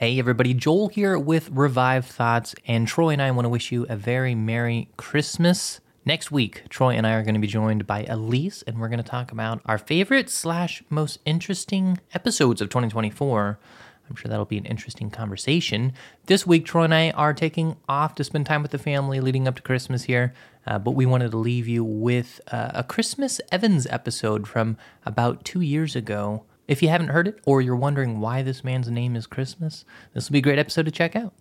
Hey, everybody, Joel here with Revive Thoughts, and Troy and I want to wish you a very Merry Christmas. Next week, Troy and I are going to be joined by Elise, and we're going to talk about our favorite slash most interesting episodes of 2024. I'm sure that'll be an interesting conversation. This week, Troy and I are taking off to spend time with the family leading up to Christmas here, uh, but we wanted to leave you with uh, a Christmas Evans episode from about two years ago. If you haven't heard it, or you're wondering why this man's name is Christmas, this will be a great episode to check out.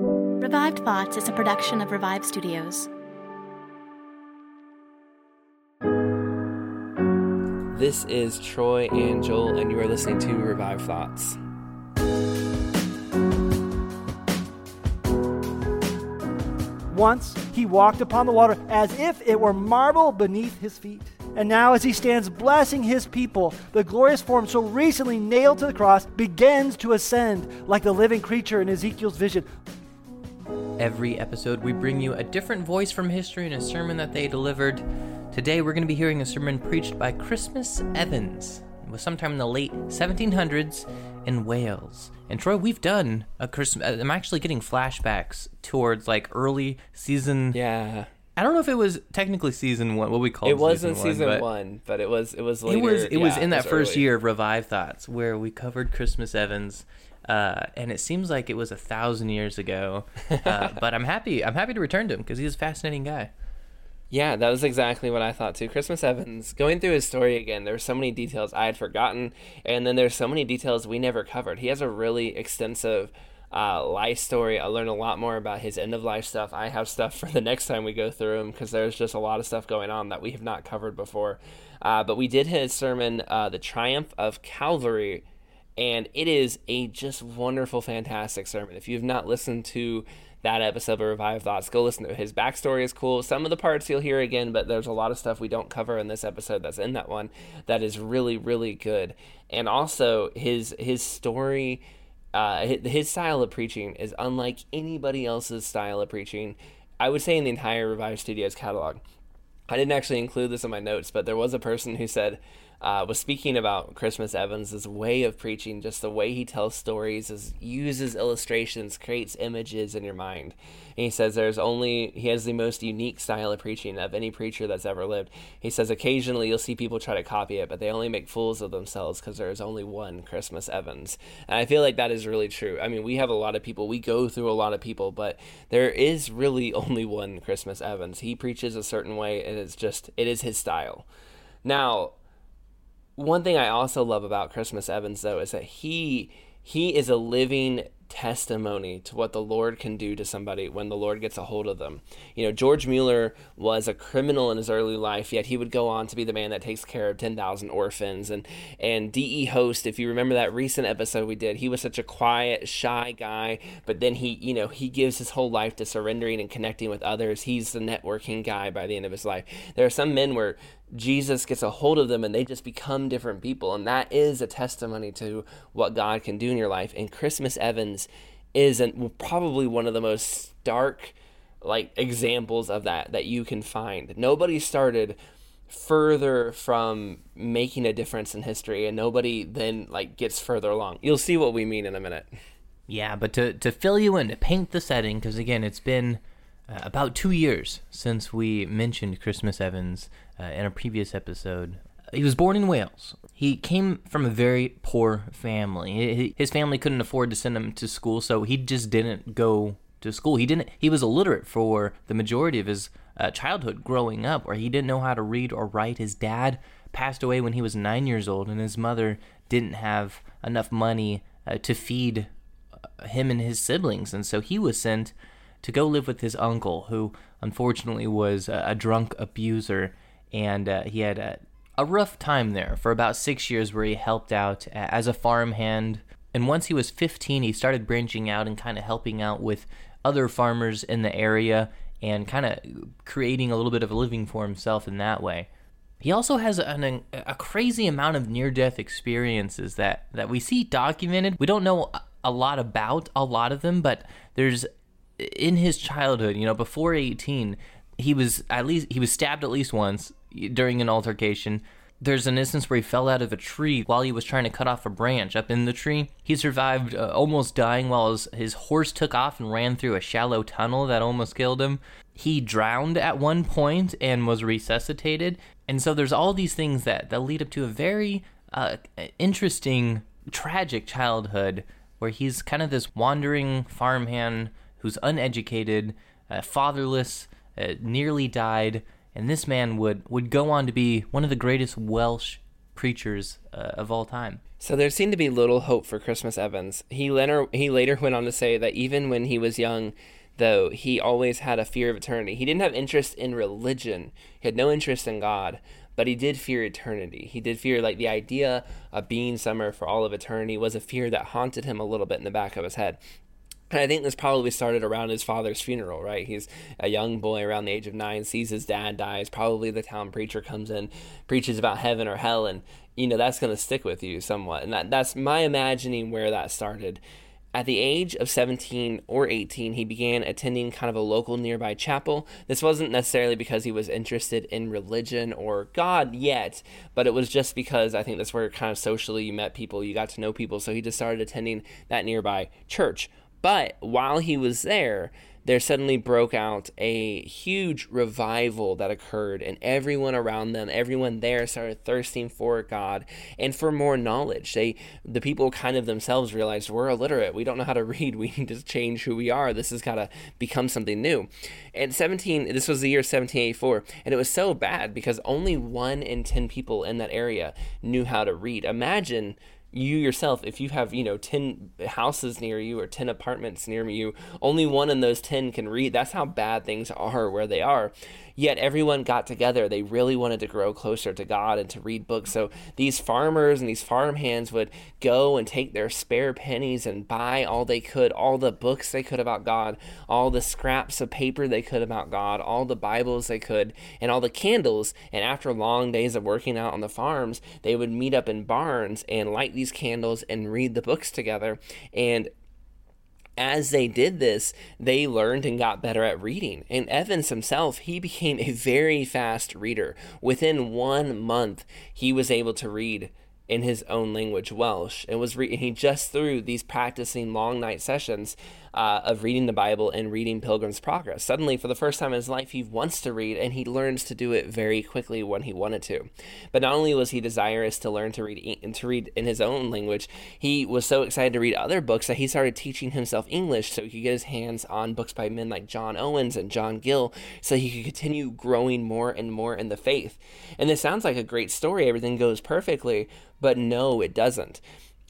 Revived Thoughts is a production of Revive Studios. This is Troy and Joel, and you are listening to Revive Thoughts. Once he walked upon the water as if it were marble beneath his feet. And now, as he stands blessing his people, the glorious form so recently nailed to the cross begins to ascend like the living creature in Ezekiel's vision. Every episode, we bring you a different voice from history and a sermon that they delivered. Today, we're going to be hearing a sermon preached by Christmas Evans. It was sometime in the late 1700s in Wales. And Troy, we've done a Christmas. I'm actually getting flashbacks towards like early season. Yeah, I don't know if it was technically season one. What we called it wasn't season, season one, but one, but it was it was later. It was it yeah, was in that first early. year of Revive Thoughts where we covered Christmas Evans. Uh, and it seems like it was a thousand years ago, uh, but I'm happy. I'm happy to return to him because he's a fascinating guy. Yeah, that was exactly what I thought too. Christmas Evans, going through his story again, there were so many details I had forgotten, and then there's so many details we never covered. He has a really extensive uh, life story. I learned a lot more about his end of life stuff. I have stuff for the next time we go through him because there's just a lot of stuff going on that we have not covered before. Uh, but we did his sermon, uh, The Triumph of Calvary, and it is a just wonderful, fantastic sermon. If you have not listened to that episode of Revive Thoughts, go listen to. His backstory is cool. Some of the parts you'll hear again, but there's a lot of stuff we don't cover in this episode that's in that one that is really, really good. And also his his story, uh, his, style of preaching is unlike anybody else's style of preaching. I would say in the entire Revive Studios catalog. I didn't actually include this in my notes, but there was a person who said uh, was speaking about Christmas Evans's way of preaching, just the way he tells stories, is uses illustrations, creates images in your mind. And he says there's only he has the most unique style of preaching of any preacher that's ever lived. He says occasionally you'll see people try to copy it, but they only make fools of themselves because there is only one Christmas Evans. And I feel like that is really true. I mean, we have a lot of people, we go through a lot of people, but there is really only one Christmas Evans. He preaches a certain way, and it's just it is his style. Now, one thing I also love about Christmas Evans though is that he he is a living testimony to what the Lord can do to somebody when the Lord gets a hold of them. You know, George Mueller was a criminal in his early life, yet he would go on to be the man that takes care of 10,000 orphans. And, and D.E. Hoste, if you remember that recent episode we did, he was such a quiet, shy guy, but then he, you know, he gives his whole life to surrendering and connecting with others. He's the networking guy by the end of his life. There are some men where Jesus gets a hold of them and they just become different people. And that is a testimony to what God can do in your life. And Christmas Evans is an, probably one of the most stark like examples of that that you can find. Nobody started further from making a difference in history and nobody then like gets further along. You'll see what we mean in a minute. Yeah, but to, to fill you in, to paint the setting, because again, it's been uh, about two years since we mentioned Christmas Evans uh, in a previous episode. He was born in Wales. He came from a very poor family. His family couldn't afford to send him to school, so he just didn't go to school. He didn't. He was illiterate for the majority of his uh, childhood growing up, where he didn't know how to read or write. His dad passed away when he was nine years old, and his mother didn't have enough money uh, to feed uh, him and his siblings, and so he was sent to go live with his uncle, who unfortunately was a, a drunk abuser, and uh, he had a, a rough time there for about six years, where he helped out as a farmhand. And once he was 15, he started branching out and kind of helping out with other farmers in the area and kind of creating a little bit of a living for himself in that way. He also has an, a crazy amount of near-death experiences that, that we see documented. We don't know a lot about a lot of them, but there's in his childhood, you know, before 18, he was at least he was stabbed at least once during an altercation. There's an instance where he fell out of a tree while he was trying to cut off a branch up in the tree. He survived uh, almost dying while his, his horse took off and ran through a shallow tunnel that almost killed him. He drowned at one point and was resuscitated. And so there's all these things that, that lead up to a very uh, interesting, tragic childhood where he's kind of this wandering farmhand who's uneducated, uh, fatherless, uh, nearly died, and this man would would go on to be one of the greatest Welsh preachers uh, of all time. So there seemed to be little hope for Christmas Evans. He later he later went on to say that even when he was young, though he always had a fear of eternity. He didn't have interest in religion. He had no interest in God, but he did fear eternity. He did fear like the idea of being somewhere for all of eternity was a fear that haunted him a little bit in the back of his head. And I think this probably started around his father's funeral, right? He's a young boy around the age of nine, sees his dad dies. Probably the town preacher comes in, preaches about heaven or hell, and you know that's going to stick with you somewhat. And that, that's my imagining where that started. At the age of 17 or 18, he began attending kind of a local nearby chapel. This wasn't necessarily because he was interested in religion or God yet, but it was just because I think that's where kind of socially you met people, you got to know people. So he just started attending that nearby church. But while he was there, there suddenly broke out a huge revival that occurred, and everyone around them, everyone there started thirsting for God and for more knowledge. They, the people kind of themselves realized we're illiterate. We don't know how to read. We need to change who we are. This has got to become something new. And 17, this was the year 1784, and it was so bad because only one in 10 people in that area knew how to read. Imagine you yourself, if you have, you know, 10 houses near you or 10 apartments near you, only one in those 10 can read. That's how bad things are where they are. Yet everyone got together. They really wanted to grow closer to God and to read books. So these farmers and these farm hands would go and take their spare pennies and buy all they could, all the books they could about God, all the scraps of paper they could about God, all the Bibles they could, and all the candles. And after long days of working out on the farms, they would meet up in barns and light these candles and read the books together. And as they did this, they learned and got better at reading. And Evans himself, he became a very fast reader. Within one month, he was able to read in his own language, Welsh, and was re- he just through these practicing long night sessions uh, of reading the Bible and reading Pilgrim's Progress. Suddenly, for the first time in his life, he wants to read, and he learns to do it very quickly when he wanted to. But not only was he desirous to learn to read and to read in his own language, he was so excited to read other books that he started teaching himself English so he could get his hands on books by men like John Owens and John Gill, so he could continue growing more and more in the faith. And this sounds like a great story; everything goes perfectly, but no, it doesn't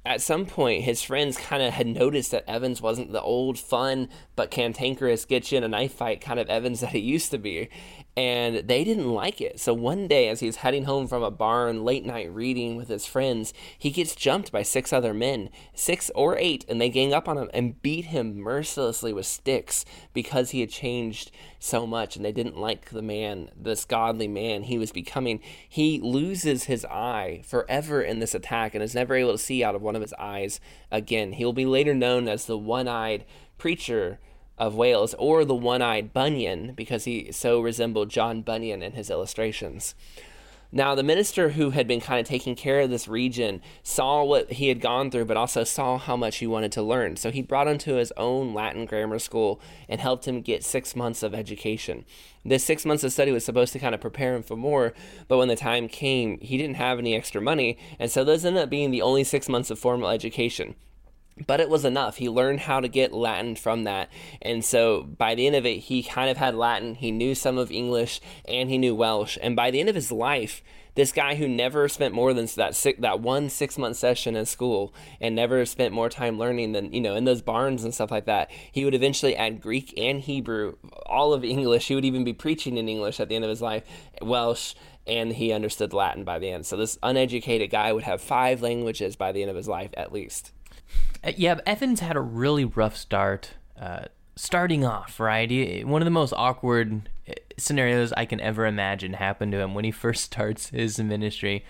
at some point his friends kind of had noticed that Evans wasn't the old fun but cantankerous get you in a knife fight kind of Evans that he used to be and they didn't like it. So one day, as he's heading home from a barn late night reading with his friends, he gets jumped by six other men, six or eight, and they gang up on him and beat him mercilessly with sticks because he had changed so much and they didn't like the man, this godly man he was becoming. He loses his eye forever in this attack and is never able to see out of one of his eyes again. He will be later known as the one eyed preacher of Wales, or the one eyed Bunyan, because he so resembled John Bunyan in his illustrations. Now, the minister who had been kind of taking care of this region saw what he had gone through, but also saw how much he wanted to learn. So he brought him to his own Latin grammar school and helped him get six months of education. This six months of study was supposed to kind of prepare him for more, but when the time came, he didn't have any extra money, and so those ended up being the only six months of formal education but it was enough. He learned how to get Latin from that. And so by the end of it, he kind of had Latin. He knew some of English and he knew Welsh. And by the end of his life, this guy who never spent more than that six, that one six month session in school and never spent more time learning than you know in those barns and stuff like that, he would eventually add Greek and Hebrew, all of English. He would even be preaching in English at the end of his life, Welsh, and he understood Latin by the end. So this uneducated guy would have five languages by the end of his life at least. Uh, yeah, Evans had a really rough start. Uh, starting off, right? He, one of the most awkward uh, scenarios I can ever imagine happened to him when he first starts his ministry.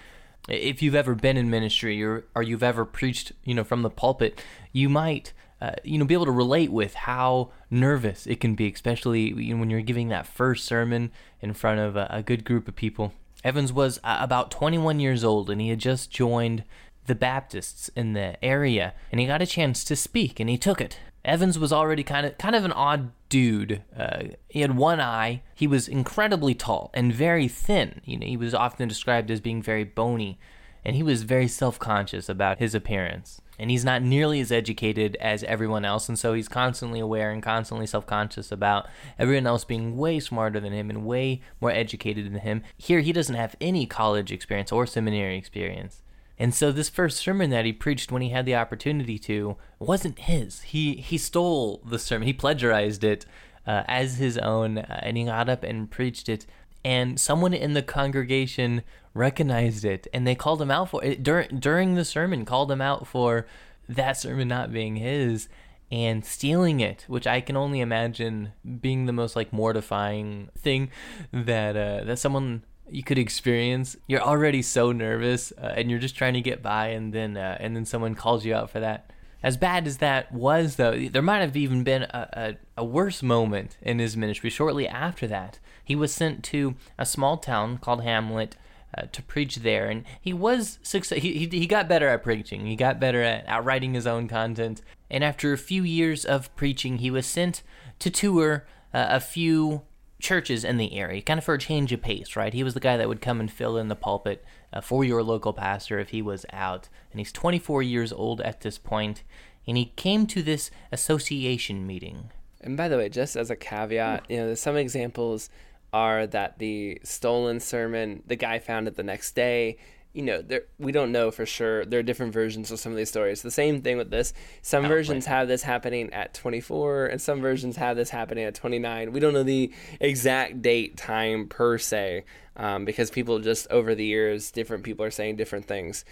If you've ever been in ministry or, or you've ever preached, you know, from the pulpit, you might, uh, you know, be able to relate with how nervous it can be, especially you know, when you're giving that first sermon in front of a, a good group of people. Evans was uh, about 21 years old and he had just joined the Baptists in the area and he got a chance to speak and he took it. Evans was already kind of kind of an odd dude. Uh, he had one eye. He was incredibly tall and very thin. You know, he was often described as being very bony, and he was very self-conscious about his appearance. And he's not nearly as educated as everyone else, and so he's constantly aware and constantly self-conscious about everyone else being way smarter than him and way more educated than him. Here, he doesn't have any college experience or seminary experience. And so this first sermon that he preached when he had the opportunity to wasn't his. He he stole the sermon. He plagiarized it uh, as his own, uh, and he got up and preached it. And someone in the congregation recognized it, and they called him out for it during during the sermon. Called him out for that sermon not being his and stealing it, which I can only imagine being the most like mortifying thing that uh, that someone you could experience. You're already so nervous, uh, and you're just trying to get by, and then uh, and then someone calls you out for that. As bad as that was, though, there might have even been a, a, a worse moment in his ministry. Shortly after that, he was sent to a small town called Hamlet uh, to preach there, and he was success. He, he he got better at preaching. He got better at, at writing his own content, and after a few years of preaching, he was sent to tour uh, a few churches in the area, kind of for a change of pace, right? He was the guy that would come and fill in the pulpit uh, for your local pastor if he was out. And he's 24 years old at this point, and he came to this association meeting. And by the way, just as a caveat, you know, some examples are that the stolen sermon, the guy found it the next day, you know, there we don't know for sure. There are different versions of some of these stories. The same thing with this. Some oh, versions have this happening at 24, and some versions have this happening at 29. We don't know the exact date, time per se, um, because people just over the years, different people are saying different things.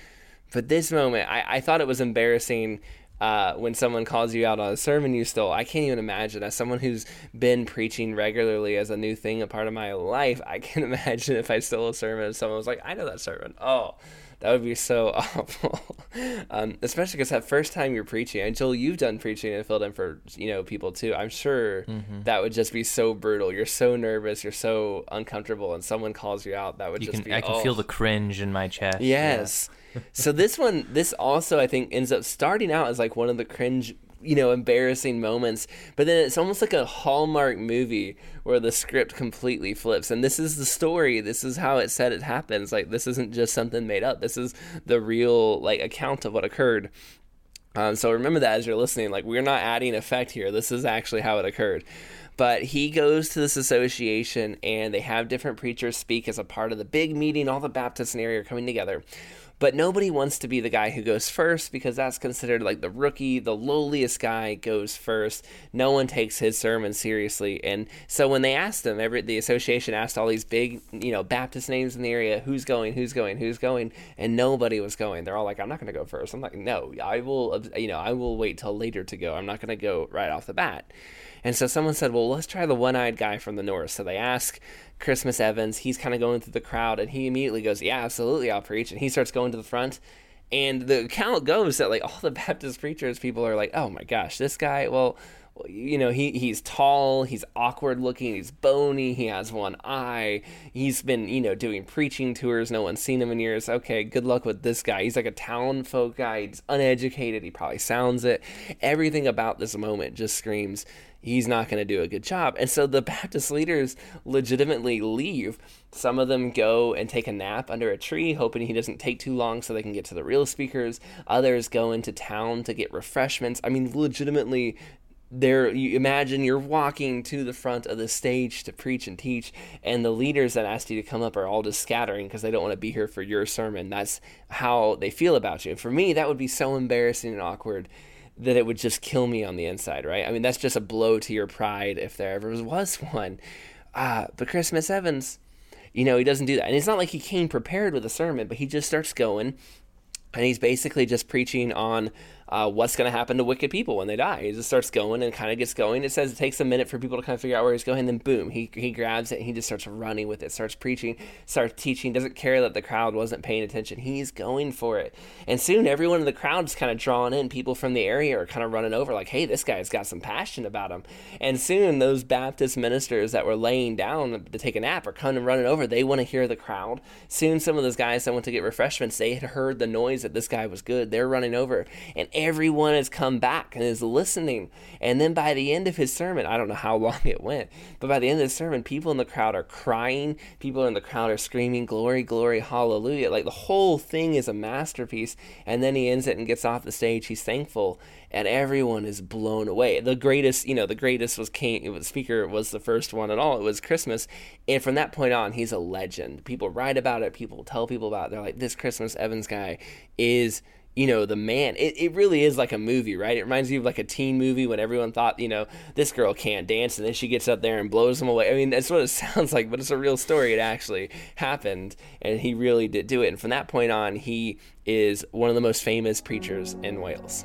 But this moment, I, I thought it was embarrassing uh, when someone calls you out on a sermon you stole. I can't even imagine. As someone who's been preaching regularly as a new thing, a part of my life, I can't imagine if I stole a sermon and someone was like, I know that sermon. Oh, that would be so awful. um, especially because that first time you're preaching, and Joel, you've done preaching and filled in for you know people too. I'm sure mm-hmm. that would just be so brutal. You're so nervous, you're so uncomfortable, and someone calls you out. That would you just can, be. I can oh. feel the cringe in my chest. Yes. Yeah so this one, this also I think ends up starting out as like one of the cringe, you know, embarrassing moments, but then it's almost like a Hallmark movie where the script completely flips. And this is the story. This is how it said it happens. Like this isn't just something made up. This is the real like account of what occurred. Um, so remember that as you're listening. Like we're not adding effect here. This is actually how it occurred. But he goes to this association and they have different preachers speak as a part of the big meeting. All the Baptists in the area are coming together. But nobody wants to be the guy who goes first because that's considered like the rookie, the lowliest guy goes first. No one takes his sermon seriously. And so when they asked him, every the association asked all these big, you know, Baptist names in the area, who's going, who's going, who's going, and nobody was going. They're all like, I'm not going to go first. I'm like, no, I will, you know, I will wait till later to go. I'm not going to go right off the bat. And so someone said, well, let's try the one eyed guy from the north. So they ask Christmas Evans. He's kind of going through the crowd, and he immediately goes, yeah, absolutely, I'll preach. And he starts going to the front. And the account goes that like all the Baptist preachers, people are like, oh my gosh, this guy, well, you know he he's tall he's awkward looking he's bony he has one eye he's been you know doing preaching tours no one's seen him in years okay good luck with this guy he's like a town folk guy he's uneducated he probably sounds it everything about this moment just screams he's not going to do a good job. And so the baptist leaders legitimately leave. Some of them go and take a nap under a tree hoping he doesn't take too long so they can get to the real speakers. Others go into town to get refreshments. I mean legitimately there you imagine you're walking to the front of the stage to preach and teach and the leaders that asked you to come up are all just scattering because they don't want to be here for your sermon. That's how they feel about you. And for me that would be so embarrassing and awkward that it would just kill me on the inside right? I mean that's just a blow to your pride if there ever was one. Uh, but christmas evans you know he doesn't do that. And it's not like he came prepared with a sermon but he just starts going and he's basically just preaching on uh, what's going to happen to wicked people when they die. He just starts going and kind of gets going. It says it takes a minute for people to kind of figure out where he's going, and then boom, he, he grabs it and he just starts running with it, starts preaching, starts teaching, doesn't care that the crowd wasn't paying attention. He's going for it. And soon everyone in the crowd is kind of drawn in. People from the area are kind of running over, like, hey, this guy's got some passion about him. And soon those Baptist ministers that were laying down to take a nap are coming running over. They want to hear the crowd. Soon some of those guys that went to get refreshments, they had heard the noise that this guy was good. They're running over. And everyone has come back and is listening. And then by the end of his sermon, I don't know how long it went, but by the end of the sermon, people in the crowd are crying. People in the crowd are screaming, Glory, glory, hallelujah. Like the whole thing is a masterpiece. And then he ends it and gets off the stage. He's thankful and everyone is blown away. The greatest, you know, the greatest was King. It was speaker was the first one at all. It was Christmas, and from that point on, he's a legend. People write about it. People tell people about. it. They're like, this Christmas Evans guy is you know, the man. It, it really is like a movie, right? It reminds you of like a teen movie when everyone thought, you know, this girl can't dance and then she gets up there and blows them away. I mean, that's what it sounds like, but it's a real story. It actually happened and he really did do it. And from that point on, he is one of the most famous preachers in Wales.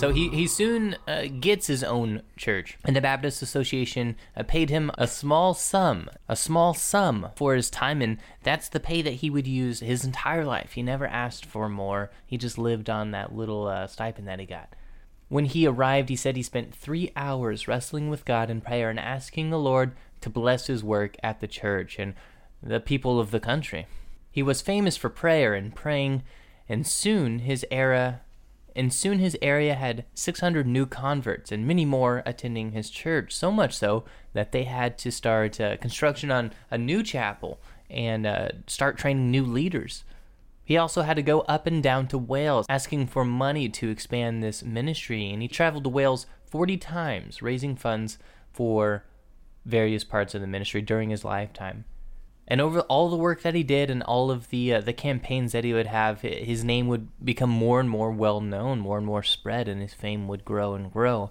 So he, he soon uh, gets his own church, and the Baptist Association uh, paid him a small sum, a small sum for his time, and that's the pay that he would use his entire life. He never asked for more, he just lived on that little uh, stipend that he got. When he arrived, he said he spent three hours wrestling with God in prayer and asking the Lord to bless his work at the church and the people of the country. He was famous for prayer and praying, and soon his era and soon his area had 600 new converts and many more attending his church, so much so that they had to start uh, construction on a new chapel and uh, start training new leaders. He also had to go up and down to Wales asking for money to expand this ministry, and he traveled to Wales 40 times raising funds for various parts of the ministry during his lifetime and over all the work that he did and all of the uh, the campaigns that he would have, his name would become more and more well known, more and more spread, and his fame would grow and grow.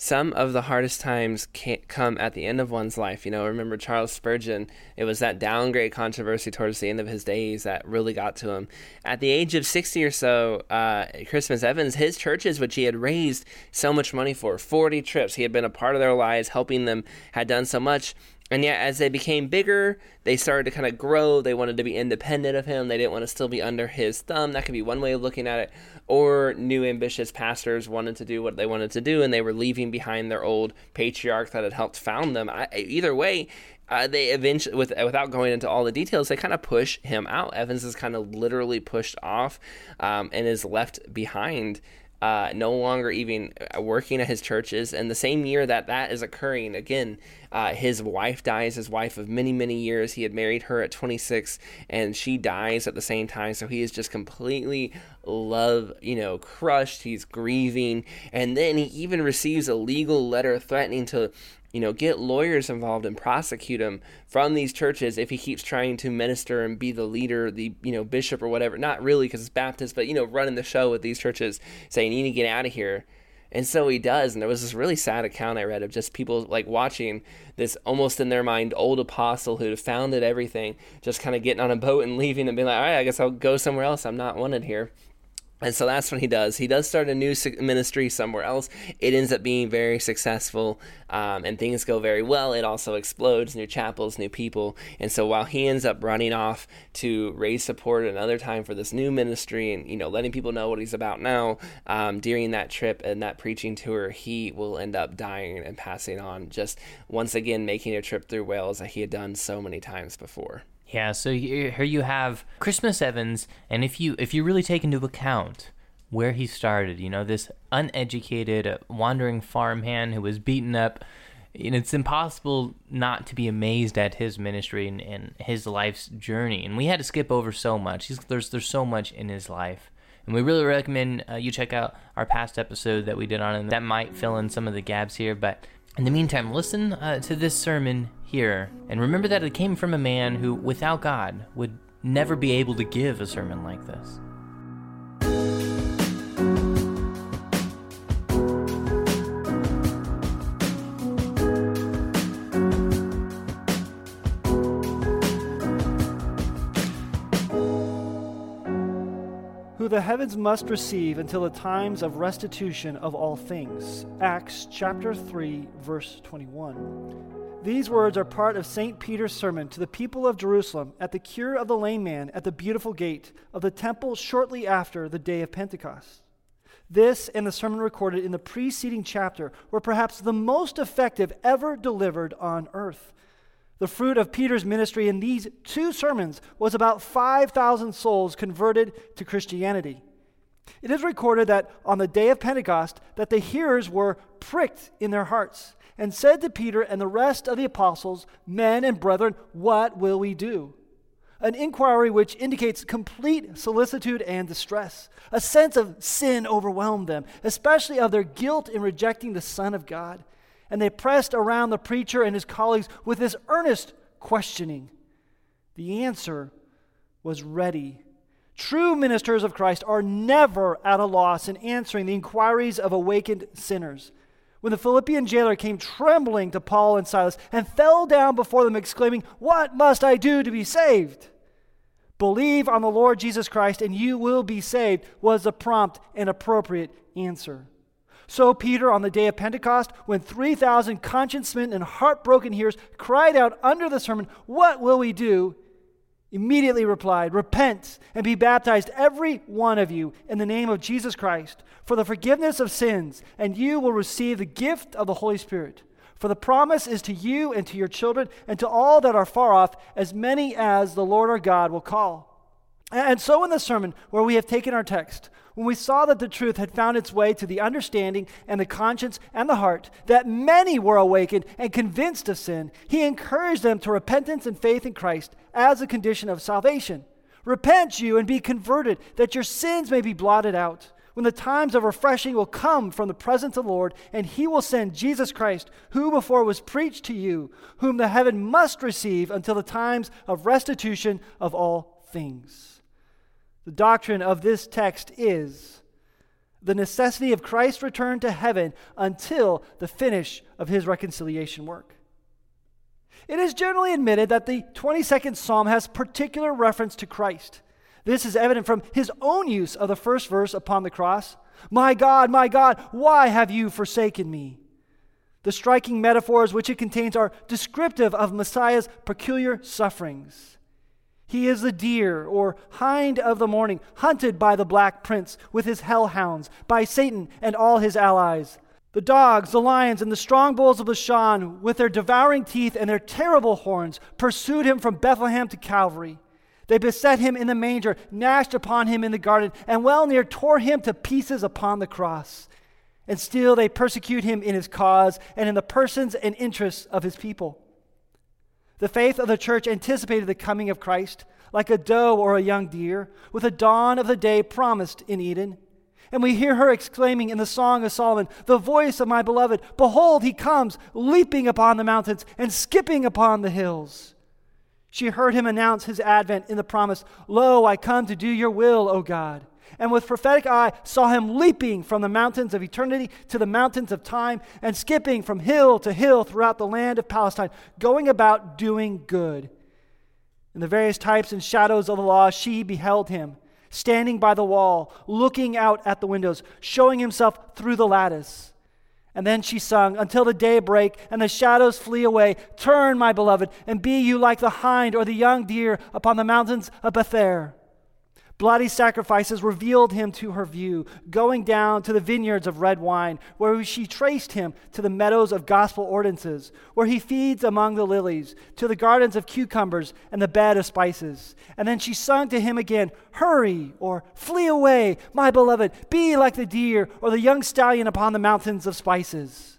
Some of the hardest times can't come at the end of one's life. You know, remember Charles Spurgeon? It was that downgrade controversy towards the end of his days that really got to him. At the age of 60 or so, uh, Christmas Evans, his churches, which he had raised so much money for, 40 trips, he had been a part of their lives, helping them, had done so much and yet, as they became bigger, they started to kind of grow. They wanted to be independent of him. They didn't want to still be under his thumb. That could be one way of looking at it. Or new ambitious pastors wanted to do what they wanted to do, and they were leaving behind their old patriarch that had helped found them. I, either way, uh, they eventually, with, without going into all the details, they kind of push him out. Evans is kind of literally pushed off um, and is left behind uh, no longer even uh, working at his churches. And the same year that that is occurring, again, uh, his wife dies, his wife of many, many years. He had married her at 26, and she dies at the same time. So he is just completely love, you know, crushed. He's grieving. And then he even receives a legal letter threatening to you know, get lawyers involved and prosecute him from these churches if he keeps trying to minister and be the leader, the, you know, bishop or whatever. Not really because it's Baptist, but, you know, running the show with these churches saying, you need to get out of here. And so he does. And there was this really sad account I read of just people like watching this almost in their mind old apostle who founded everything, just kind of getting on a boat and leaving and being like, all right, I guess I'll go somewhere else. I'm not wanted here. And so that's what he does. He does start a new ministry somewhere else. It ends up being very successful, um, and things go very well. It also explodes, new chapels, new people. And so while he ends up running off to raise support another time for this new ministry, and you know letting people know what he's about now, um, during that trip and that preaching tour, he will end up dying and passing on. Just once again making a trip through Wales that he had done so many times before. Yeah, so here you have Christmas Evans, and if you if you really take into account where he started, you know, this uneducated, wandering farmhand who was beaten up, and it's impossible not to be amazed at his ministry and, and his life's journey. And we had to skip over so much. He's, there's there's so much in his life, and we really recommend uh, you check out our past episode that we did on him. That might fill in some of the gaps here, but in the meantime, listen uh, to this sermon here, and remember that it came from a man who, without God, would never be able to give a sermon like this. The heavens must receive until the times of restitution of all things. Acts chapter 3, verse 21. These words are part of St. Peter's sermon to the people of Jerusalem at the cure of the lame man at the beautiful gate of the temple shortly after the day of Pentecost. This and the sermon recorded in the preceding chapter were perhaps the most effective ever delivered on earth. The fruit of Peter's ministry in these two sermons was about 5,000 souls converted to Christianity. It is recorded that on the day of Pentecost that the hearers were pricked in their hearts and said to Peter and the rest of the apostles, "Men and brethren, what will we do?" An inquiry which indicates complete solicitude and distress. A sense of sin overwhelmed them, especially of their guilt in rejecting the Son of God and they pressed around the preacher and his colleagues with this earnest questioning. The answer was ready. True ministers of Christ are never at a loss in answering the inquiries of awakened sinners. When the Philippian jailer came trembling to Paul and Silas and fell down before them, exclaiming, What must I do to be saved? Believe on the Lord Jesus Christ and you will be saved, was the prompt and appropriate answer. So Peter, on the day of Pentecost, when 3,000 conscience smitten and heartbroken hearers cried out under the sermon, What will we do? immediately replied, Repent and be baptized, every one of you, in the name of Jesus Christ, for the forgiveness of sins, and you will receive the gift of the Holy Spirit. For the promise is to you and to your children and to all that are far off, as many as the Lord our God will call. And so, in the sermon where we have taken our text, when we saw that the truth had found its way to the understanding and the conscience and the heart, that many were awakened and convinced of sin, he encouraged them to repentance and faith in Christ as a condition of salvation. Repent you and be converted, that your sins may be blotted out. When the times of refreshing will come from the presence of the Lord, and he will send Jesus Christ, who before was preached to you, whom the heaven must receive until the times of restitution of all things. The doctrine of this text is the necessity of Christ's return to heaven until the finish of his reconciliation work. It is generally admitted that the 22nd Psalm has particular reference to Christ. This is evident from his own use of the first verse upon the cross My God, my God, why have you forsaken me? The striking metaphors which it contains are descriptive of Messiah's peculiar sufferings. He is the deer or hind of the morning, hunted by the black prince with his hellhounds, by Satan and all his allies. The dogs, the lions, and the strong bulls of Bashan, with their devouring teeth and their terrible horns, pursued him from Bethlehem to Calvary. They beset him in the manger, gnashed upon him in the garden, and well near tore him to pieces upon the cross. And still they persecute him in his cause and in the persons and interests of his people. The faith of the church anticipated the coming of Christ like a doe or a young deer, with the dawn of the day promised in Eden. And we hear her exclaiming in the Song of Solomon, The voice of my beloved, behold, he comes, leaping upon the mountains and skipping upon the hills. She heard him announce his advent in the promise, Lo, I come to do your will, O God and with prophetic eye saw him leaping from the mountains of eternity to the mountains of time and skipping from hill to hill throughout the land of Palestine, going about doing good. In the various types and shadows of the law, she beheld him, standing by the wall, looking out at the windows, showing himself through the lattice. And then she sung, Until the day break and the shadows flee away, turn, my beloved, and be you like the hind or the young deer upon the mountains of Bether. Bloody sacrifices revealed him to her view, going down to the vineyards of red wine, where she traced him to the meadows of gospel ordinances, where he feeds among the lilies, to the gardens of cucumbers and the bed of spices. And then she sung to him again, Hurry, or flee away, my beloved, be like the deer or the young stallion upon the mountains of spices.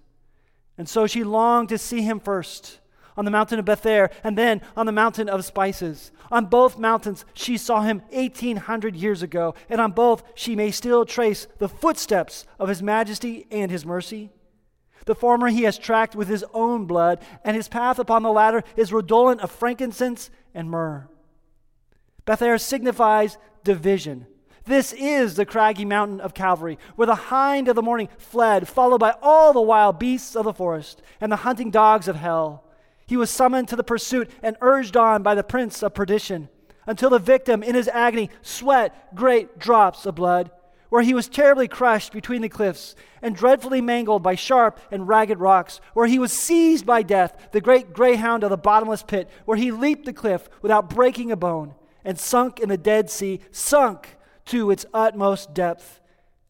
And so she longed to see him first on the mountain of Bether and then on the mountain of spices. On both mountains she saw him 1800 years ago, and on both she may still trace the footsteps of his majesty and his mercy. The former he has tracked with his own blood, and his path upon the latter is redolent of frankincense and myrrh. Bether signifies division. This is the craggy mountain of Calvary, where the hind of the morning fled, followed by all the wild beasts of the forest and the hunting dogs of hell. He was summoned to the pursuit and urged on by the prince of perdition, until the victim, in his agony, sweat great drops of blood, where he was terribly crushed between the cliffs and dreadfully mangled by sharp and ragged rocks, where he was seized by death, the great greyhound of the bottomless pit, where he leaped the cliff without breaking a bone and sunk in the Dead Sea, sunk to its utmost depth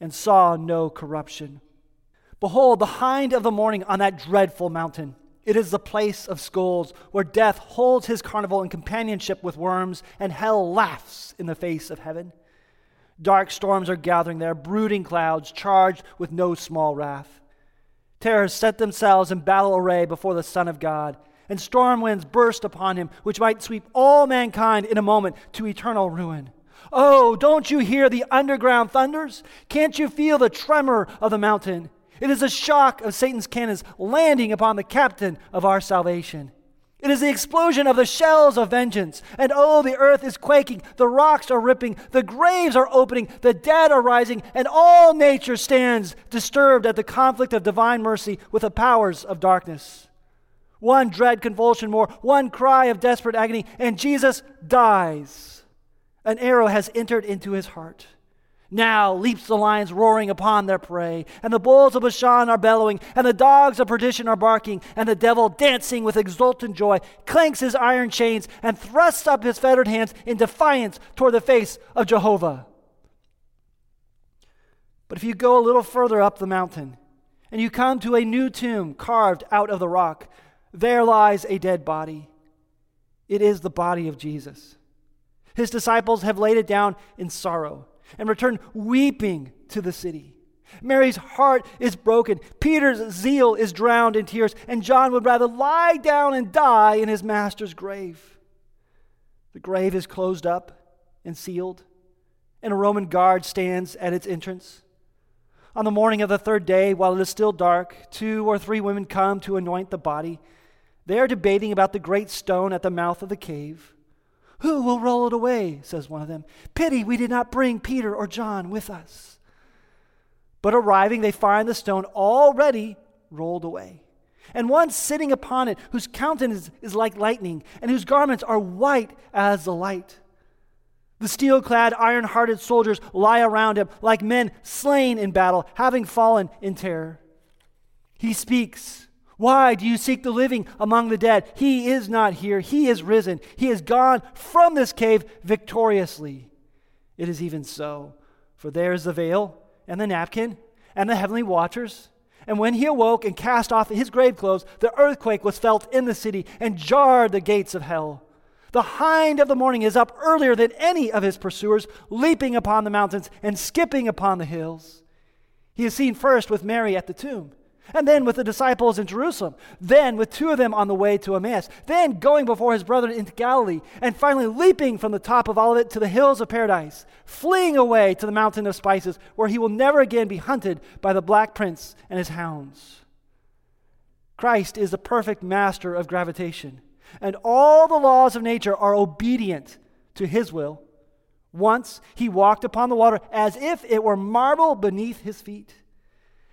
and saw no corruption. Behold, the hind of the morning on that dreadful mountain. It is the place of skulls, where death holds his carnival in companionship with worms, and hell laughs in the face of heaven. Dark storms are gathering there, brooding clouds charged with no small wrath. Terrors set themselves in battle array before the Son of God, and storm winds burst upon him, which might sweep all mankind in a moment to eternal ruin. Oh, don't you hear the underground thunders? Can't you feel the tremor of the mountain? It is a shock of Satan's cannons landing upon the captain of our salvation. It is the explosion of the shells of vengeance. And oh, the earth is quaking, the rocks are ripping, the graves are opening, the dead are rising, and all nature stands disturbed at the conflict of divine mercy with the powers of darkness. One dread convulsion more, one cry of desperate agony, and Jesus dies. An arrow has entered into his heart. Now leaps the lions roaring upon their prey, and the bulls of Bashan are bellowing, and the dogs of perdition are barking, and the devil, dancing with exultant joy, clanks his iron chains and thrusts up his fettered hands in defiance toward the face of Jehovah. But if you go a little further up the mountain, and you come to a new tomb carved out of the rock, there lies a dead body. It is the body of Jesus. His disciples have laid it down in sorrow and returned weeping to the city. Mary's heart is broken. Peter's zeal is drowned in tears, and John would rather lie down and die in his master's grave. The grave is closed up and sealed, and a Roman guard stands at its entrance. On the morning of the third day, while it is still dark, two or three women come to anoint the body. They are debating about the great stone at the mouth of the cave. Who will roll it away? says one of them. Pity we did not bring Peter or John with us. But arriving, they find the stone already rolled away. And one sitting upon it, whose countenance is like lightning, and whose garments are white as the light. The steel clad, iron hearted soldiers lie around him like men slain in battle, having fallen in terror. He speaks why do you seek the living among the dead? He is not here. He is risen. He has gone from this cave victoriously. It is even so. For there is the veil and the napkin and the heavenly watchers. And when he awoke and cast off his grave clothes, the earthquake was felt in the city and jarred the gates of hell. The hind of the morning is up earlier than any of his pursuers, leaping upon the mountains and skipping upon the hills. He is seen first with Mary at the tomb and then with the disciples in Jerusalem, then with two of them on the way to Emmaus, then going before his brethren into Galilee, and finally leaping from the top of Olivet to the hills of paradise, fleeing away to the mountain of spices, where he will never again be hunted by the black prince and his hounds. Christ is the perfect master of gravitation, and all the laws of nature are obedient to his will. Once he walked upon the water as if it were marble beneath his feet.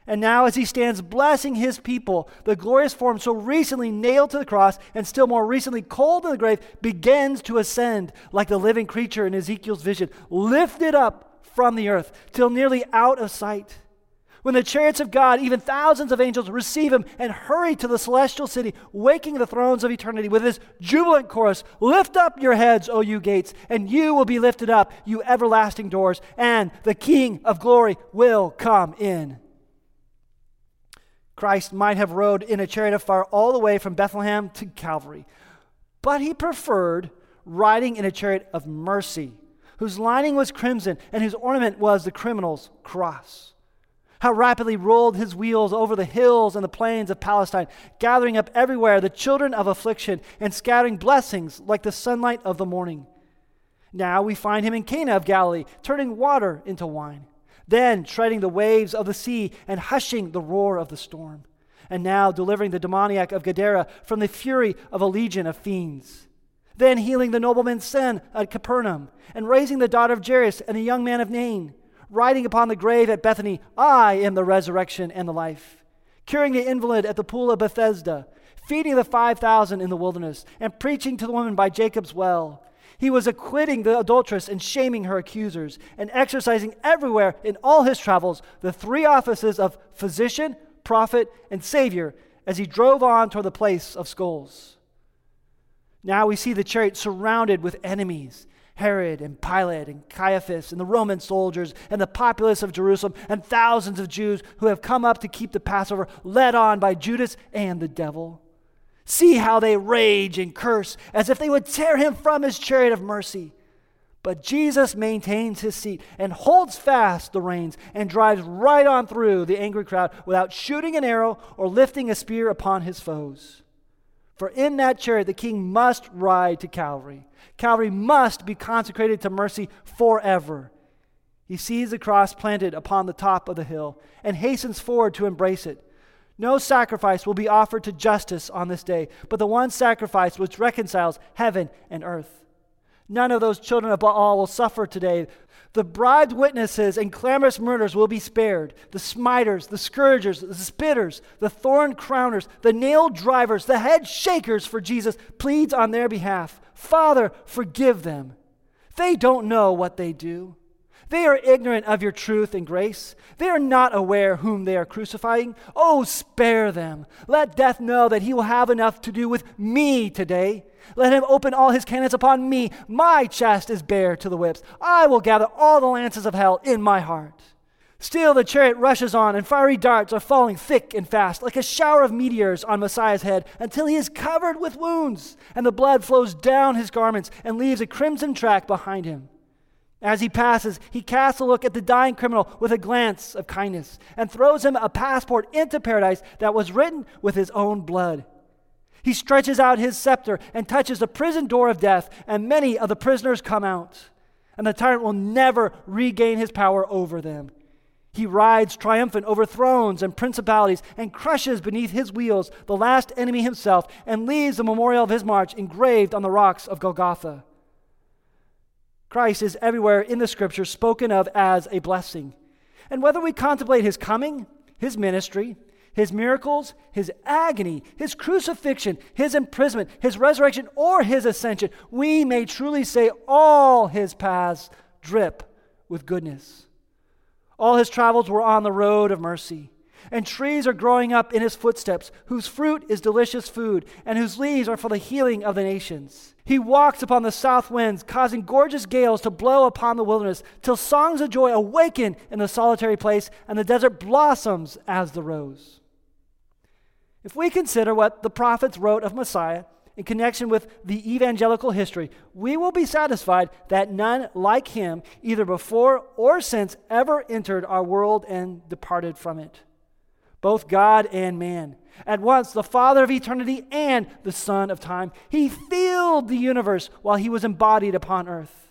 And now, as he stands blessing his people, the glorious form so recently nailed to the cross and still more recently cold in the grave begins to ascend like the living creature in Ezekiel's vision, lifted up from the earth till nearly out of sight. When the chariots of God, even thousands of angels, receive him and hurry to the celestial city, waking the thrones of eternity with this jubilant chorus Lift up your heads, O you gates, and you will be lifted up, you everlasting doors, and the King of glory will come in. Christ might have rode in a chariot of fire all the way from Bethlehem to Calvary, but he preferred riding in a chariot of mercy, whose lining was crimson and whose ornament was the criminal's cross. how rapidly rolled his wheels over the hills and the plains of Palestine, gathering up everywhere the children of affliction and scattering blessings like the sunlight of the morning. Now we find him in Cana of Galilee, turning water into wine, then treading the waves of the sea and hushing the roar of the storm, and now delivering the demoniac of Gadara from the fury of a legion of fiends, then healing the nobleman's son at Capernaum, and raising the daughter of Jairus and the young man of Nain riding upon the grave at Bethany, I am the resurrection and the life. Curing the invalid at the pool of Bethesda, feeding the 5,000 in the wilderness, and preaching to the woman by Jacob's well. He was acquitting the adulteress and shaming her accusers, and exercising everywhere in all his travels the three offices of physician, prophet, and savior as he drove on toward the place of skulls. Now we see the chariot surrounded with enemies Herod and Pilate and Caiaphas and the Roman soldiers and the populace of Jerusalem and thousands of Jews who have come up to keep the Passover, led on by Judas and the devil. See how they rage and curse as if they would tear him from his chariot of mercy. But Jesus maintains his seat and holds fast the reins and drives right on through the angry crowd without shooting an arrow or lifting a spear upon his foes. For in that chariot the king must ride to Calvary. Calvary must be consecrated to mercy forever. He sees the cross planted upon the top of the hill and hastens forward to embrace it. No sacrifice will be offered to justice on this day, but the one sacrifice which reconciles heaven and earth. None of those children of Baal will suffer today. The bribed witnesses and clamorous murderers will be spared. The smiters, the scourgers, the spitters, the thorn crowners, the nail drivers, the head shakers for Jesus pleads on their behalf. Father, forgive them. They don't know what they do. They are ignorant of your truth and grace. They are not aware whom they are crucifying. Oh, spare them. Let death know that he will have enough to do with me today. Let him open all his cannons upon me. My chest is bare to the whips. I will gather all the lances of hell in my heart. Still, the chariot rushes on, and fiery darts are falling thick and fast, like a shower of meteors on Messiah's head, until he is covered with wounds, and the blood flows down his garments and leaves a crimson track behind him. As he passes, he casts a look at the dying criminal with a glance of kindness and throws him a passport into paradise that was written with his own blood. He stretches out his scepter and touches the prison door of death, and many of the prisoners come out. And the tyrant will never regain his power over them. He rides triumphant over thrones and principalities and crushes beneath his wheels the last enemy himself and leaves the memorial of his march engraved on the rocks of Golgotha. Christ is everywhere in the scripture spoken of as a blessing. And whether we contemplate his coming, his ministry, his miracles, his agony, his crucifixion, his imprisonment, his resurrection, or his ascension, we may truly say all his paths drip with goodness. All his travels were on the road of mercy. And trees are growing up in his footsteps, whose fruit is delicious food, and whose leaves are for the healing of the nations. He walks upon the south winds, causing gorgeous gales to blow upon the wilderness, till songs of joy awaken in the solitary place, and the desert blossoms as the rose. If we consider what the prophets wrote of Messiah in connection with the evangelical history, we will be satisfied that none like him, either before or since, ever entered our world and departed from it. Both God and man. At once, the Father of eternity and the Son of time. He filled the universe while he was embodied upon earth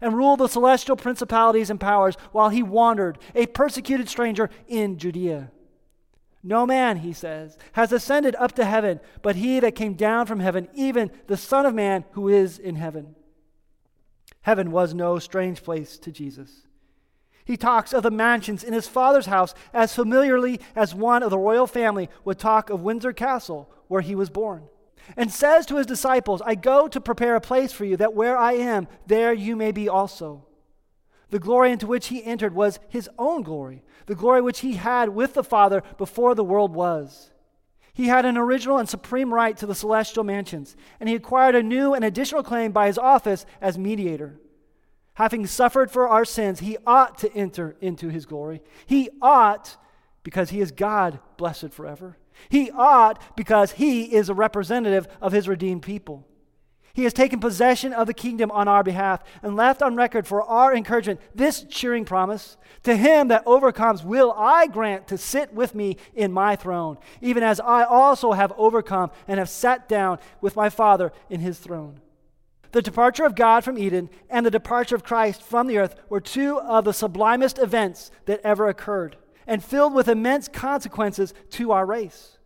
and ruled the celestial principalities and powers while he wandered, a persecuted stranger in Judea. No man, he says, has ascended up to heaven, but he that came down from heaven, even the Son of Man who is in heaven. Heaven was no strange place to Jesus. He talks of the mansions in his father's house as familiarly as one of the royal family would talk of Windsor Castle, where he was born, and says to his disciples, I go to prepare a place for you, that where I am, there you may be also. The glory into which he entered was his own glory, the glory which he had with the Father before the world was. He had an original and supreme right to the celestial mansions, and he acquired a new and additional claim by his office as mediator. Having suffered for our sins, he ought to enter into his glory. He ought because he is God, blessed forever. He ought because he is a representative of his redeemed people. He has taken possession of the kingdom on our behalf and left on record for our encouragement this cheering promise To him that overcomes, will I grant to sit with me in my throne, even as I also have overcome and have sat down with my Father in his throne. The departure of God from Eden and the departure of Christ from the earth were two of the sublimest events that ever occurred and filled with immense consequences to our race.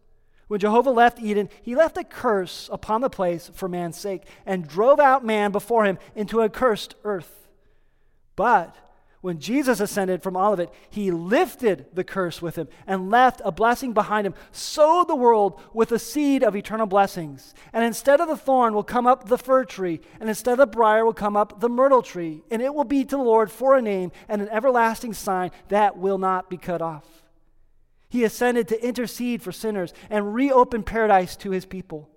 When Jehovah left Eden, he left a curse upon the place for man's sake and drove out man before him into a cursed earth. But when Jesus ascended from Olivet, he lifted the curse with him and left a blessing behind him, sowed the world with the seed of eternal blessings. And instead of the thorn will come up the fir tree, and instead of the brier will come up the myrtle tree. And it will be to the Lord for a name and an everlasting sign that will not be cut off. He ascended to intercede for sinners and reopen paradise to his people.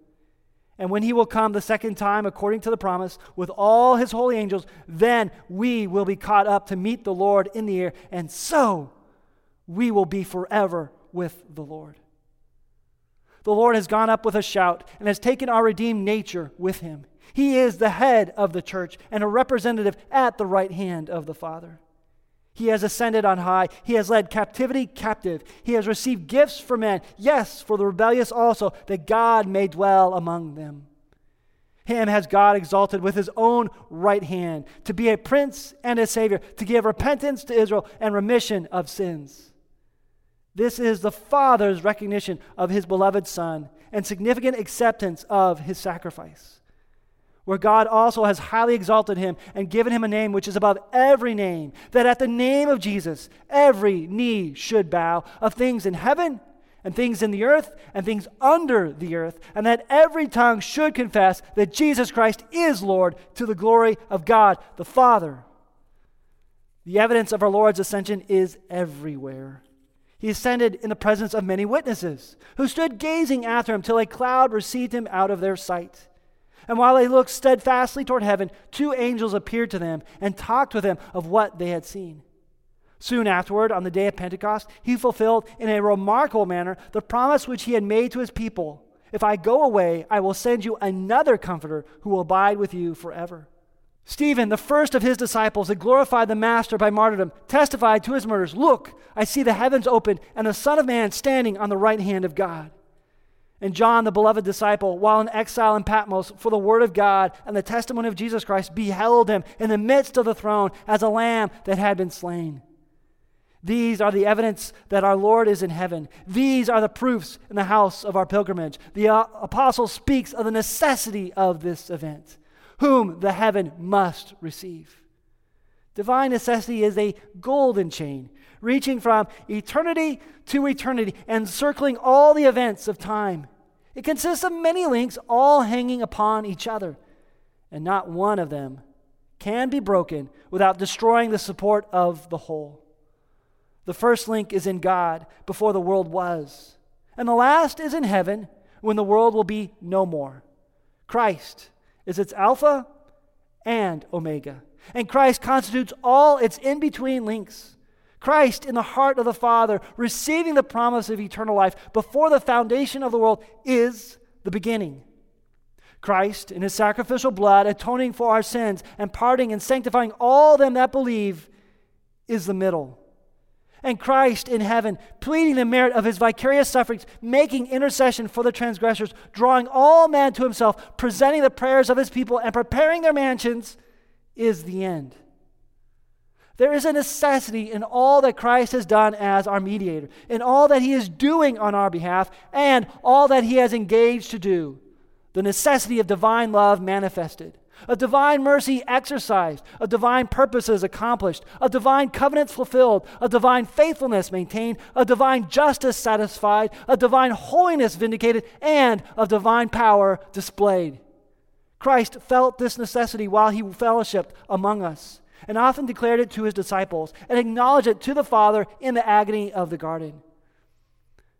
And when he will come the second time, according to the promise, with all his holy angels, then we will be caught up to meet the Lord in the air. And so we will be forever with the Lord. The Lord has gone up with a shout and has taken our redeemed nature with him. He is the head of the church and a representative at the right hand of the Father. He has ascended on high. He has led captivity captive. He has received gifts for men, yes, for the rebellious also, that God may dwell among them. Him has God exalted with his own right hand to be a prince and a savior, to give repentance to Israel and remission of sins. This is the Father's recognition of his beloved Son and significant acceptance of his sacrifice where God also has highly exalted him and given him a name which is above every name, that at the name of Jesus every knee should bow of things in heaven and things in the earth and things under the earth, and that every tongue should confess that Jesus Christ is Lord to the glory of God the Father. The evidence of our Lord's ascension is everywhere. He ascended in the presence of many witnesses who stood gazing after him till a cloud received him out of their sight. And while they looked steadfastly toward heaven, two angels appeared to them and talked with them of what they had seen. Soon afterward, on the day of Pentecost, he fulfilled in a remarkable manner the promise which he had made to his people If I go away, I will send you another comforter who will abide with you forever. Stephen, the first of his disciples that glorified the Master by martyrdom, testified to his murders Look, I see the heavens opened and the Son of Man standing on the right hand of God. And John, the beloved disciple, while in exile in Patmos for the word of God and the testimony of Jesus Christ, beheld him in the midst of the throne as a lamb that had been slain. These are the evidence that our Lord is in heaven. These are the proofs in the house of our pilgrimage. The uh, apostle speaks of the necessity of this event, whom the heaven must receive. Divine necessity is a golden chain reaching from eternity to eternity and circling all the events of time. It consists of many links all hanging upon each other, and not one of them can be broken without destroying the support of the whole. The first link is in God before the world was, and the last is in heaven when the world will be no more. Christ is its Alpha and Omega, and Christ constitutes all its in between links. Christ in the heart of the Father, receiving the promise of eternal life before the foundation of the world, is the beginning. Christ, in his sacrificial blood, atoning for our sins and parting and sanctifying all them that believe, is the middle. And Christ in heaven, pleading the merit of his vicarious sufferings, making intercession for the transgressors, drawing all men to himself, presenting the prayers of his people, and preparing their mansions, is the end. There is a necessity in all that Christ has done as our mediator, in all that he is doing on our behalf, and all that he has engaged to do. The necessity of divine love manifested, of divine mercy exercised, of divine purposes accomplished, of divine covenants fulfilled, of divine faithfulness maintained, of divine justice satisfied, of divine holiness vindicated, and of divine power displayed. Christ felt this necessity while he fellowshipped among us and often declared it to his disciples and acknowledged it to the Father in the agony of the garden.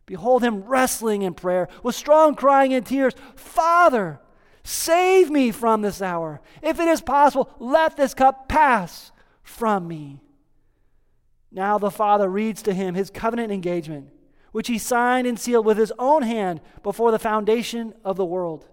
Behold him wrestling in prayer with strong crying and tears Father, save me from this hour. If it is possible, let this cup pass from me. Now the Father reads to him his covenant engagement, which he signed and sealed with his own hand before the foundation of the world.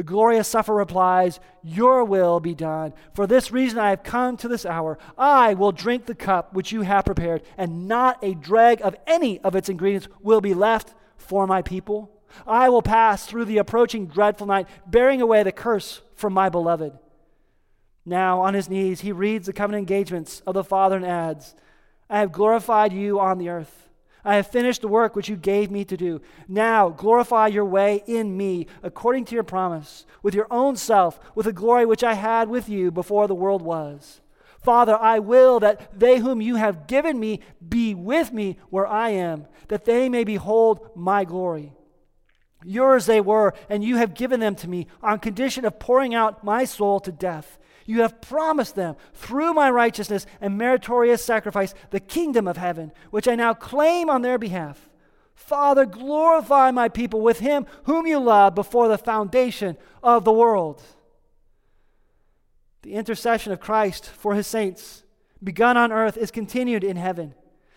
The glorious sufferer replies, Your will be done. For this reason I have come to this hour. I will drink the cup which you have prepared, and not a dreg of any of its ingredients will be left for my people. I will pass through the approaching dreadful night, bearing away the curse from my beloved. Now, on his knees, he reads the covenant engagements of the Father and adds, I have glorified you on the earth. I have finished the work which you gave me to do. Now glorify your way in me, according to your promise, with your own self, with the glory which I had with you before the world was. Father, I will that they whom you have given me be with me where I am, that they may behold my glory. Yours they were, and you have given them to me on condition of pouring out my soul to death. You have promised them through my righteousness and meritorious sacrifice the kingdom of heaven, which I now claim on their behalf. Father, glorify my people with him whom you loved before the foundation of the world. The intercession of Christ for his saints, begun on earth, is continued in heaven.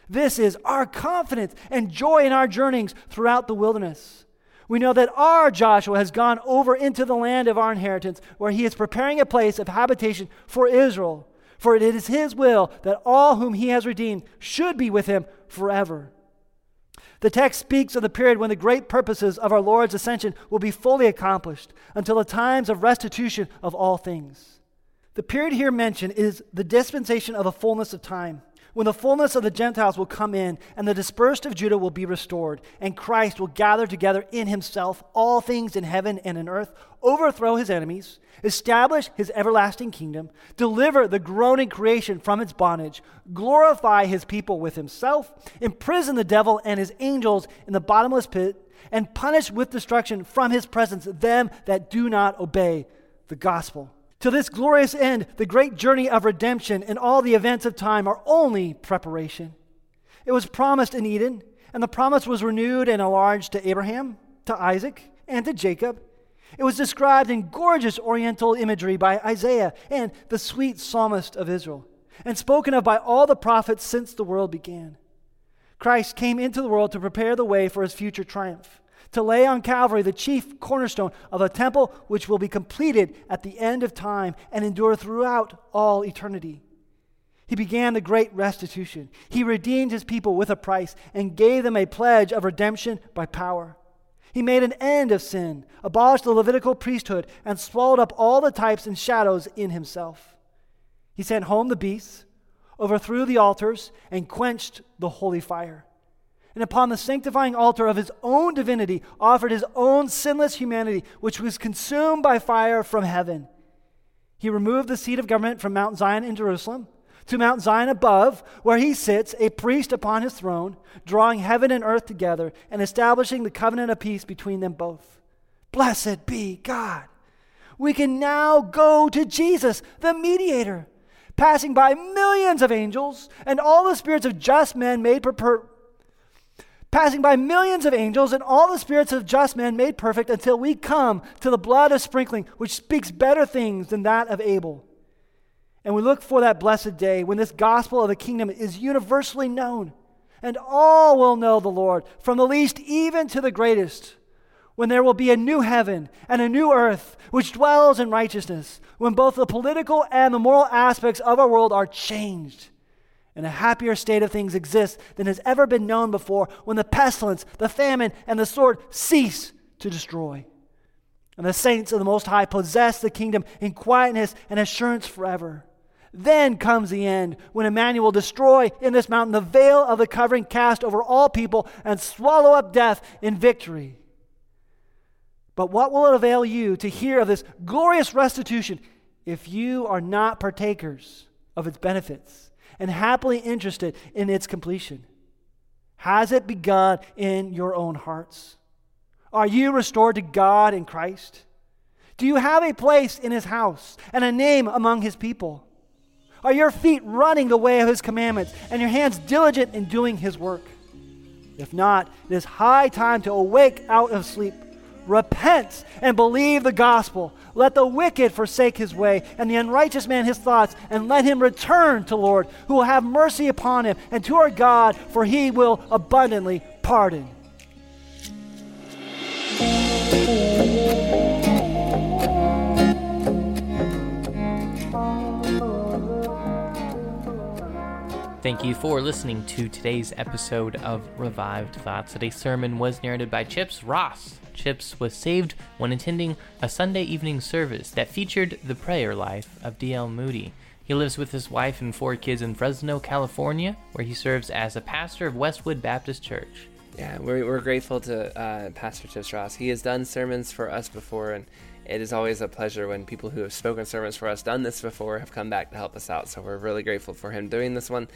This is our confidence and joy in our journeyings throughout the wilderness. We know that our Joshua has gone over into the land of our inheritance, where he is preparing a place of habitation for Israel. For it is his will that all whom he has redeemed should be with him forever. The text speaks of the period when the great purposes of our Lord's ascension will be fully accomplished until the times of restitution of all things. The period here mentioned is the dispensation of the fullness of time when the fullness of the Gentiles will come in, and the dispersed of Judah will be restored, and Christ will gather together in himself all things in heaven and in earth, overthrow his enemies, establish his everlasting kingdom, deliver the groaning creation from its bondage, glorify his people with himself, imprison the devil and his angels in the bottomless pit, and punish with destruction from his presence them that do not obey the gospel. To this glorious end, the great journey of redemption and all the events of time are only preparation. It was promised in Eden, and the promise was renewed and enlarged to Abraham, to Isaac, and to Jacob. It was described in gorgeous oriental imagery by Isaiah and the sweet psalmist of Israel, and spoken of by all the prophets since the world began. Christ came into the world to prepare the way for his future triumph to lay on Calvary the chief cornerstone of a temple which will be completed at the end of time and endure throughout all eternity. He began the great restitution. He redeemed his people with a price and gave them a pledge of redemption by power. He made an end of sin, abolished the Levitical priesthood, and swallowed up all the types and shadows in himself. He sent home the beasts, overthrew the altars, and quenched the holy fire and upon the sanctifying altar of his own divinity offered his own sinless humanity, which was consumed by fire from heaven. He removed the seat of government from Mount Zion in Jerusalem to Mount Zion above, where he sits, a priest upon his throne, drawing heaven and earth together and establishing the covenant of peace between them both. Blessed be God. We can now go to Jesus, the mediator, passing by millions of angels and all the spirits of just men made per- passing by millions of angels and all the spirits of just men made perfect until we come to the blood of sprinkling, which speaks better things than that of Abel. And we look for that blessed day when this gospel of the kingdom is universally known, and all will know the Lord, from the least even to the greatest. When there will be a new heaven and a new earth which dwells in righteousness, when both the political and the moral aspects of our world are changed and a happier state of things exists than has ever been known before when the pestilence, the famine, and the sword cease to destroy. And the saints of the Most High possess the kingdom in quietness and assurance forever. Then comes the end, when Emmanuel destroy in this mountain the veil of the covering cast over all people and swallow up death in victory. But what will it avail you to hear of this glorious restitution if you are not partakers of its benefits? And happily interested in its completion? Has it begun in your own hearts? Are you restored to God in Christ? Do you have a place in His house and a name among His people? Are your feet running the way of His commandments and your hands diligent in doing His work? If not, it is high time to awake out of sleep repent and believe the gospel. Let the wicked forsake his way, and the unrighteous man his thoughts, and let him return to Lord, who will have mercy upon him, and to our God, for he will abundantly pardon. Thank you for listening to today's episode of Revive Thoughts. Today's sermon was narrated by Chips Ross. Chips was saved when attending a Sunday evening service that featured the prayer life of D.L. Moody. He lives with his wife and four kids in Fresno, California, where he serves as a pastor of Westwood Baptist Church. Yeah, we're, we're grateful to uh, Pastor Chips Ross. He has done sermons for us before, and it is always a pleasure when people who have spoken sermons for us, done this before, have come back to help us out. So we're really grateful for him doing this one.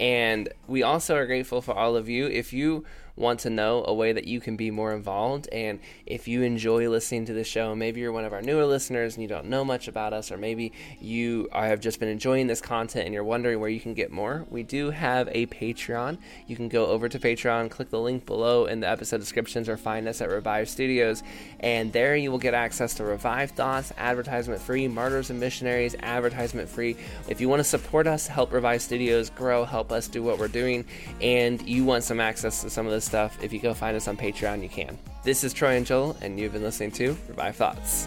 And we also are grateful for all of you. If you want to know a way that you can be more involved, and if you enjoy listening to the show, maybe you're one of our newer listeners and you don't know much about us, or maybe you have just been enjoying this content and you're wondering where you can get more, we do have a Patreon. You can go over to Patreon, click the link below in the episode descriptions, or find us at Revive Studios, and there you will get access to Revive Thoughts, advertisement free, Martyrs and Missionaries, advertisement free. If you want to support us, help Revive Studios grow, help us do what we're doing, and you want some access to some of this stuff, if you go find us on Patreon, you can. This is Troy and Joel, and you've been listening to Revive Thoughts.